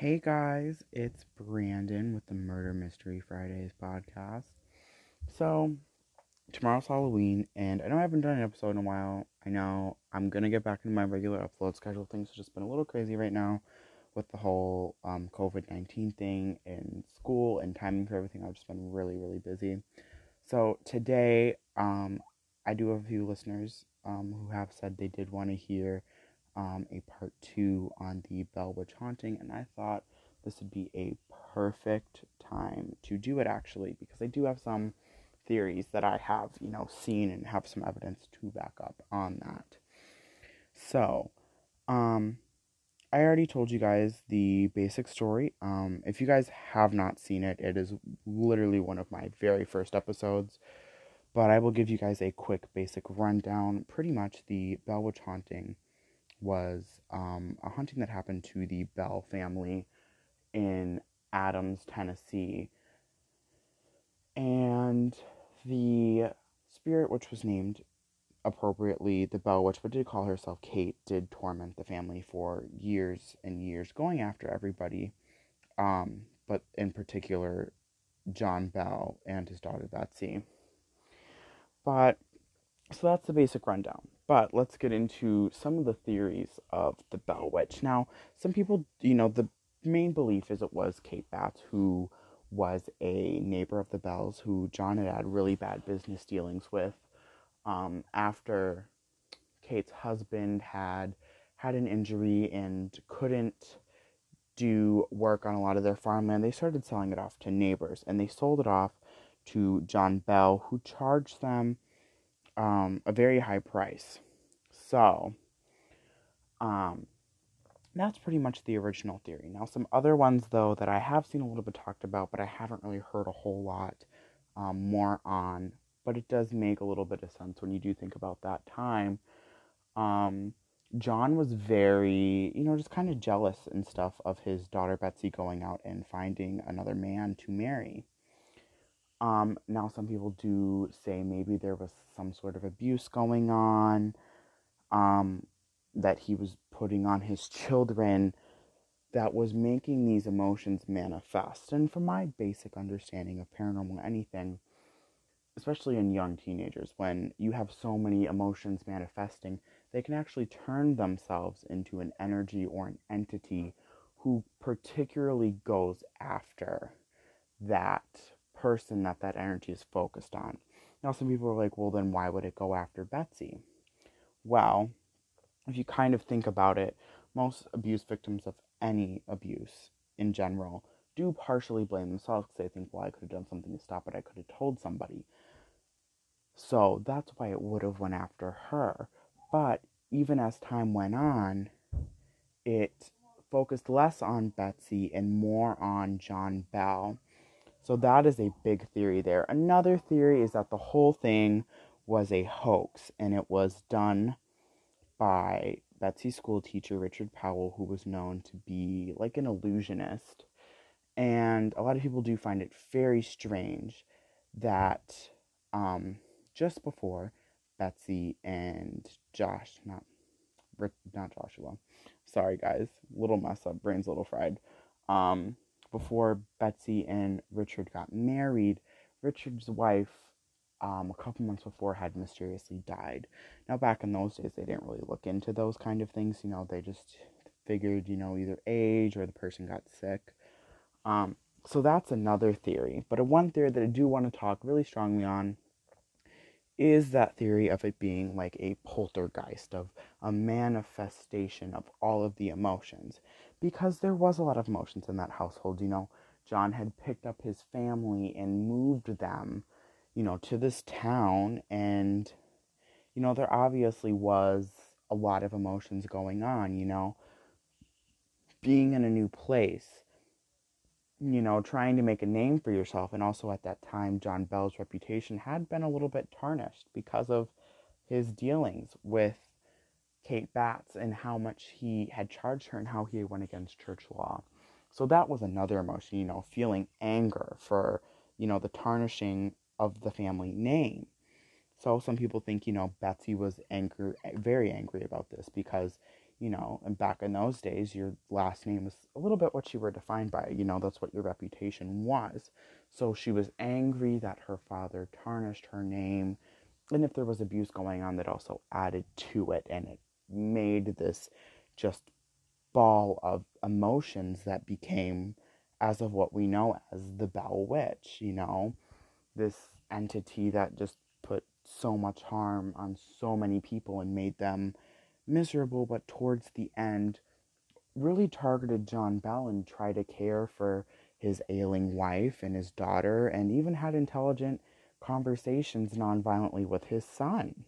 Hey guys, it's Brandon with the Murder Mystery Fridays podcast. So, tomorrow's Halloween, and I know I haven't done an episode in a while. I know I'm gonna get back into my regular upload schedule. Things have just been a little crazy right now with the whole um, COVID 19 thing and school and timing for everything. I've just been really, really busy. So, today, um, I do have a few listeners um, who have said they did want to hear um, a part two on the Bell Witch haunting, and I thought this would be a perfect time to do it actually because I do have some theories that I have, you know, seen and have some evidence to back up on that. So, um, I already told you guys the basic story. Um, if you guys have not seen it, it is literally one of my very first episodes. But I will give you guys a quick basic rundown. Pretty much the Bell Witch haunting was um, a hunting that happened to the Bell family in Adams, Tennessee. And the spirit, which was named appropriately the Bell Witch, but did call herself Kate, did torment the family for years and years, going after everybody, um, but in particular John Bell and his daughter Betsy. But so that's the basic rundown. But let's get into some of the theories of the Bell Witch. Now, some people, you know, the main belief is it was Kate Batts who was a neighbor of the Bells who John had had really bad business dealings with. Um, after Kate's husband had had an injury and couldn't do work on a lot of their farmland, they started selling it off to neighbors and they sold it off to John Bell, who charged them um, a very high price. So, um, that's pretty much the original theory. Now, some other ones, though, that I have seen a little bit talked about, but I haven't really heard a whole lot um, more on, but it does make a little bit of sense when you do think about that time. Um, John was very, you know, just kind of jealous and stuff of his daughter Betsy going out and finding another man to marry. Um, now, some people do say maybe there was some sort of abuse going on um, that he was putting on his children that was making these emotions manifest. And from my basic understanding of paranormal anything, especially in young teenagers, when you have so many emotions manifesting, they can actually turn themselves into an energy or an entity who particularly goes after that person that that energy is focused on. Now, some people are like, well, then why would it go after Betsy? Well, if you kind of think about it, most abuse victims of any abuse in general do partially blame themselves because they think, well, I could have done something to stop it. I could have told somebody. So that's why it would have went after her. But even as time went on, it focused less on Betsy and more on John Bell so that is a big theory there. Another theory is that the whole thing was a hoax and it was done by Betsy's school teacher, Richard Powell, who was known to be like an illusionist. And a lot of people do find it very strange that um, just before Betsy and Josh, not not Joshua, sorry guys, little mess up, brains a little fried. Um, before Betsy and Richard got married, Richard's wife, um, a couple months before, had mysteriously died. Now, back in those days, they didn't really look into those kind of things. You know, they just figured, you know, either age or the person got sick. Um, so that's another theory. But a one theory that I do want to talk really strongly on is that theory of it being like a poltergeist, of a manifestation of all of the emotions because there was a lot of emotions in that household. You know, John had picked up his family and moved them, you know, to this town, and, you know, there obviously was a lot of emotions going on, you know, being in a new place, you know, trying to make a name for yourself. And also at that time, John Bell's reputation had been a little bit tarnished because of his dealings with Kate Batts and how much he had charged her and how he went against church law. So that was another emotion, you know, feeling anger for, you know, the tarnishing of the family name. So some people think, you know, Betsy was angry, very angry about this because, you know, and back in those days, your last name was a little bit what you were defined by. You know, that's what your reputation was. So she was angry that her father tarnished her name. And if there was abuse going on, that also added to it. And it made this just ball of emotions that became, as of what we know as the Bell Witch, you know, this entity that just put so much harm on so many people and made them miserable, but towards the end, really targeted John Bell and tried to care for his ailing wife and his daughter, and even had intelligent conversations nonviolently with his son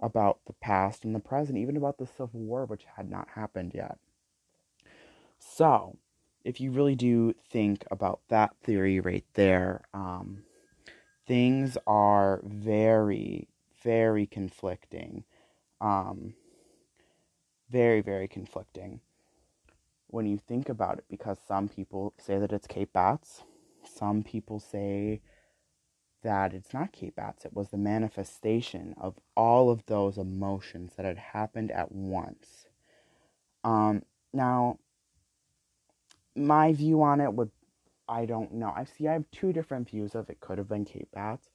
about the past and the present, even about the Civil War, which had not happened yet. So, if you really do think about that theory right there, um, things are very, very conflicting. Um, very, very conflicting when you think about it because some people say that it's Kate Batts. Some people say that it's not Kate Batts. It was the manifestation of all of those emotions that had happened at once. Um, now, my view on it would, I don't know. I see I have two different views of it. Could have been Kate Batts,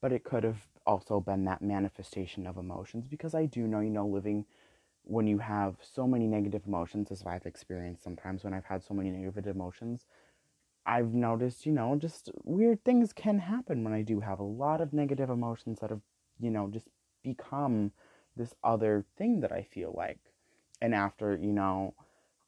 but it could have also been that manifestation of emotions because I do know, you know, living when you have so many negative emotions, as I've experienced sometimes when I've had so many negative emotions, I've noticed, you know, just weird things can happen when I do have a lot of negative emotions that have, you know, just become this other thing that I feel like. And after, you know,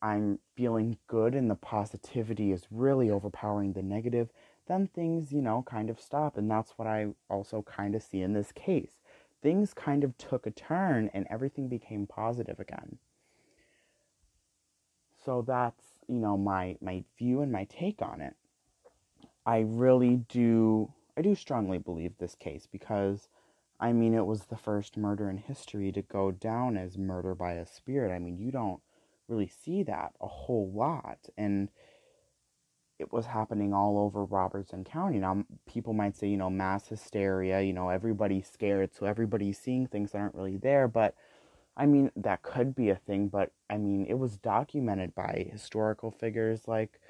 I'm feeling good and the positivity is really overpowering the negative, then things, you know, kind of stop. And that's what I also kind of see in this case things kind of took a turn and everything became positive again. So that's, you know, my my view and my take on it. I really do I do strongly believe this case because I mean it was the first murder in history to go down as murder by a spirit. I mean, you don't really see that a whole lot and it was happening all over Robertson County. Now, people might say, you know, mass hysteria, you know, everybody's scared, so everybody's seeing things that aren't really there. But I mean, that could be a thing, but I mean, it was documented by historical figures like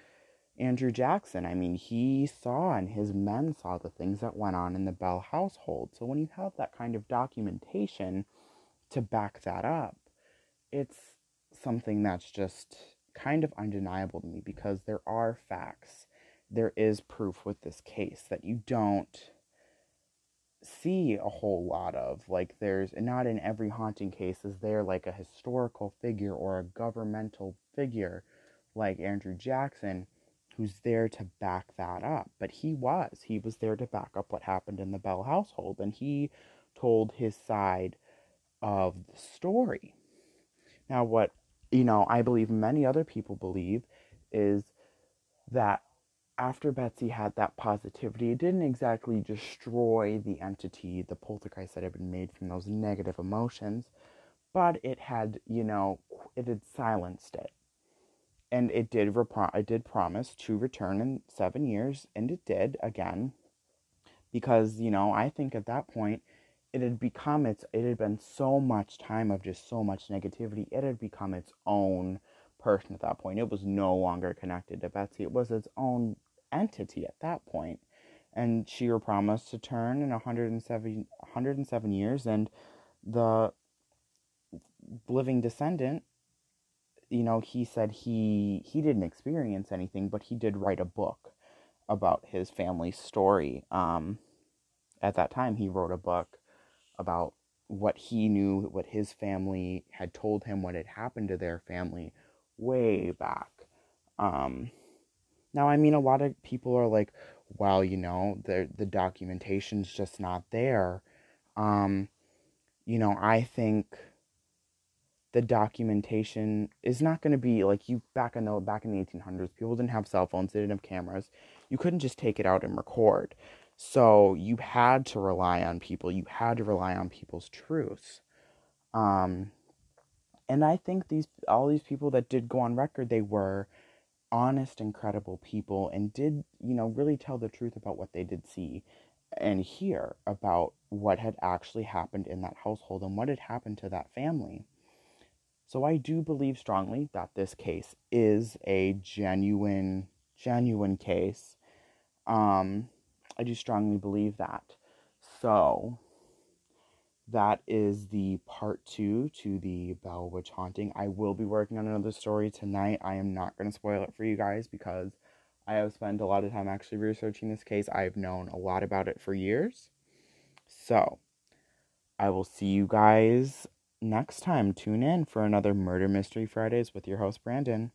Andrew Jackson. I mean, he saw and his men saw the things that went on in the Bell household. So when you have that kind of documentation to back that up, it's something that's just kind of undeniable to me because there are facts. There is proof with this case that you don't see a whole lot of. Like, there's not in every haunting case is there like a historical figure or a governmental figure like Andrew Jackson who's there to back that up. But he was. He was there to back up what happened in the Bell household, and he told his side of the story. Now, what you know, I believe many other people believe is that after Betsy had that positivity, it didn't exactly destroy the entity, the poltergeist that had been made from those negative emotions, but it had, you know, it had silenced it. And it did repro- it did promise to return in 7 years and it did again because, you know, I think at that point it had become its it had been so much time of just so much negativity it had become its own person at that point it was no longer connected to betsy it was its own entity at that point and she were promised to turn in 107, 107 years and the living descendant you know he said he he didn't experience anything but he did write a book about his family's story um at that time he wrote a book about what he knew, what his family had told him, what had happened to their family way back. Um, now, I mean, a lot of people are like, well, you know, the the documentation's just not there. Um, you know, I think the documentation is not going to be like you back in the back in the 1800s. People didn't have cell phones, they didn't have cameras. You couldn't just take it out and record. So you had to rely on people. You had to rely on people's truths. Um, and I think these all these people that did go on record, they were honest and credible people and did, you know, really tell the truth about what they did see and hear about what had actually happened in that household and what had happened to that family. So I do believe strongly that this case is a genuine, genuine case. Um, I do strongly believe that. So that is the part two to the Bell Witch haunting. I will be working on another story tonight. I am not going to spoil it for you guys because I have spent a lot of time actually researching this case. I've known a lot about it for years. So, I will see you guys next time. Tune in for another Murder Mystery Fridays with your host, Brandon.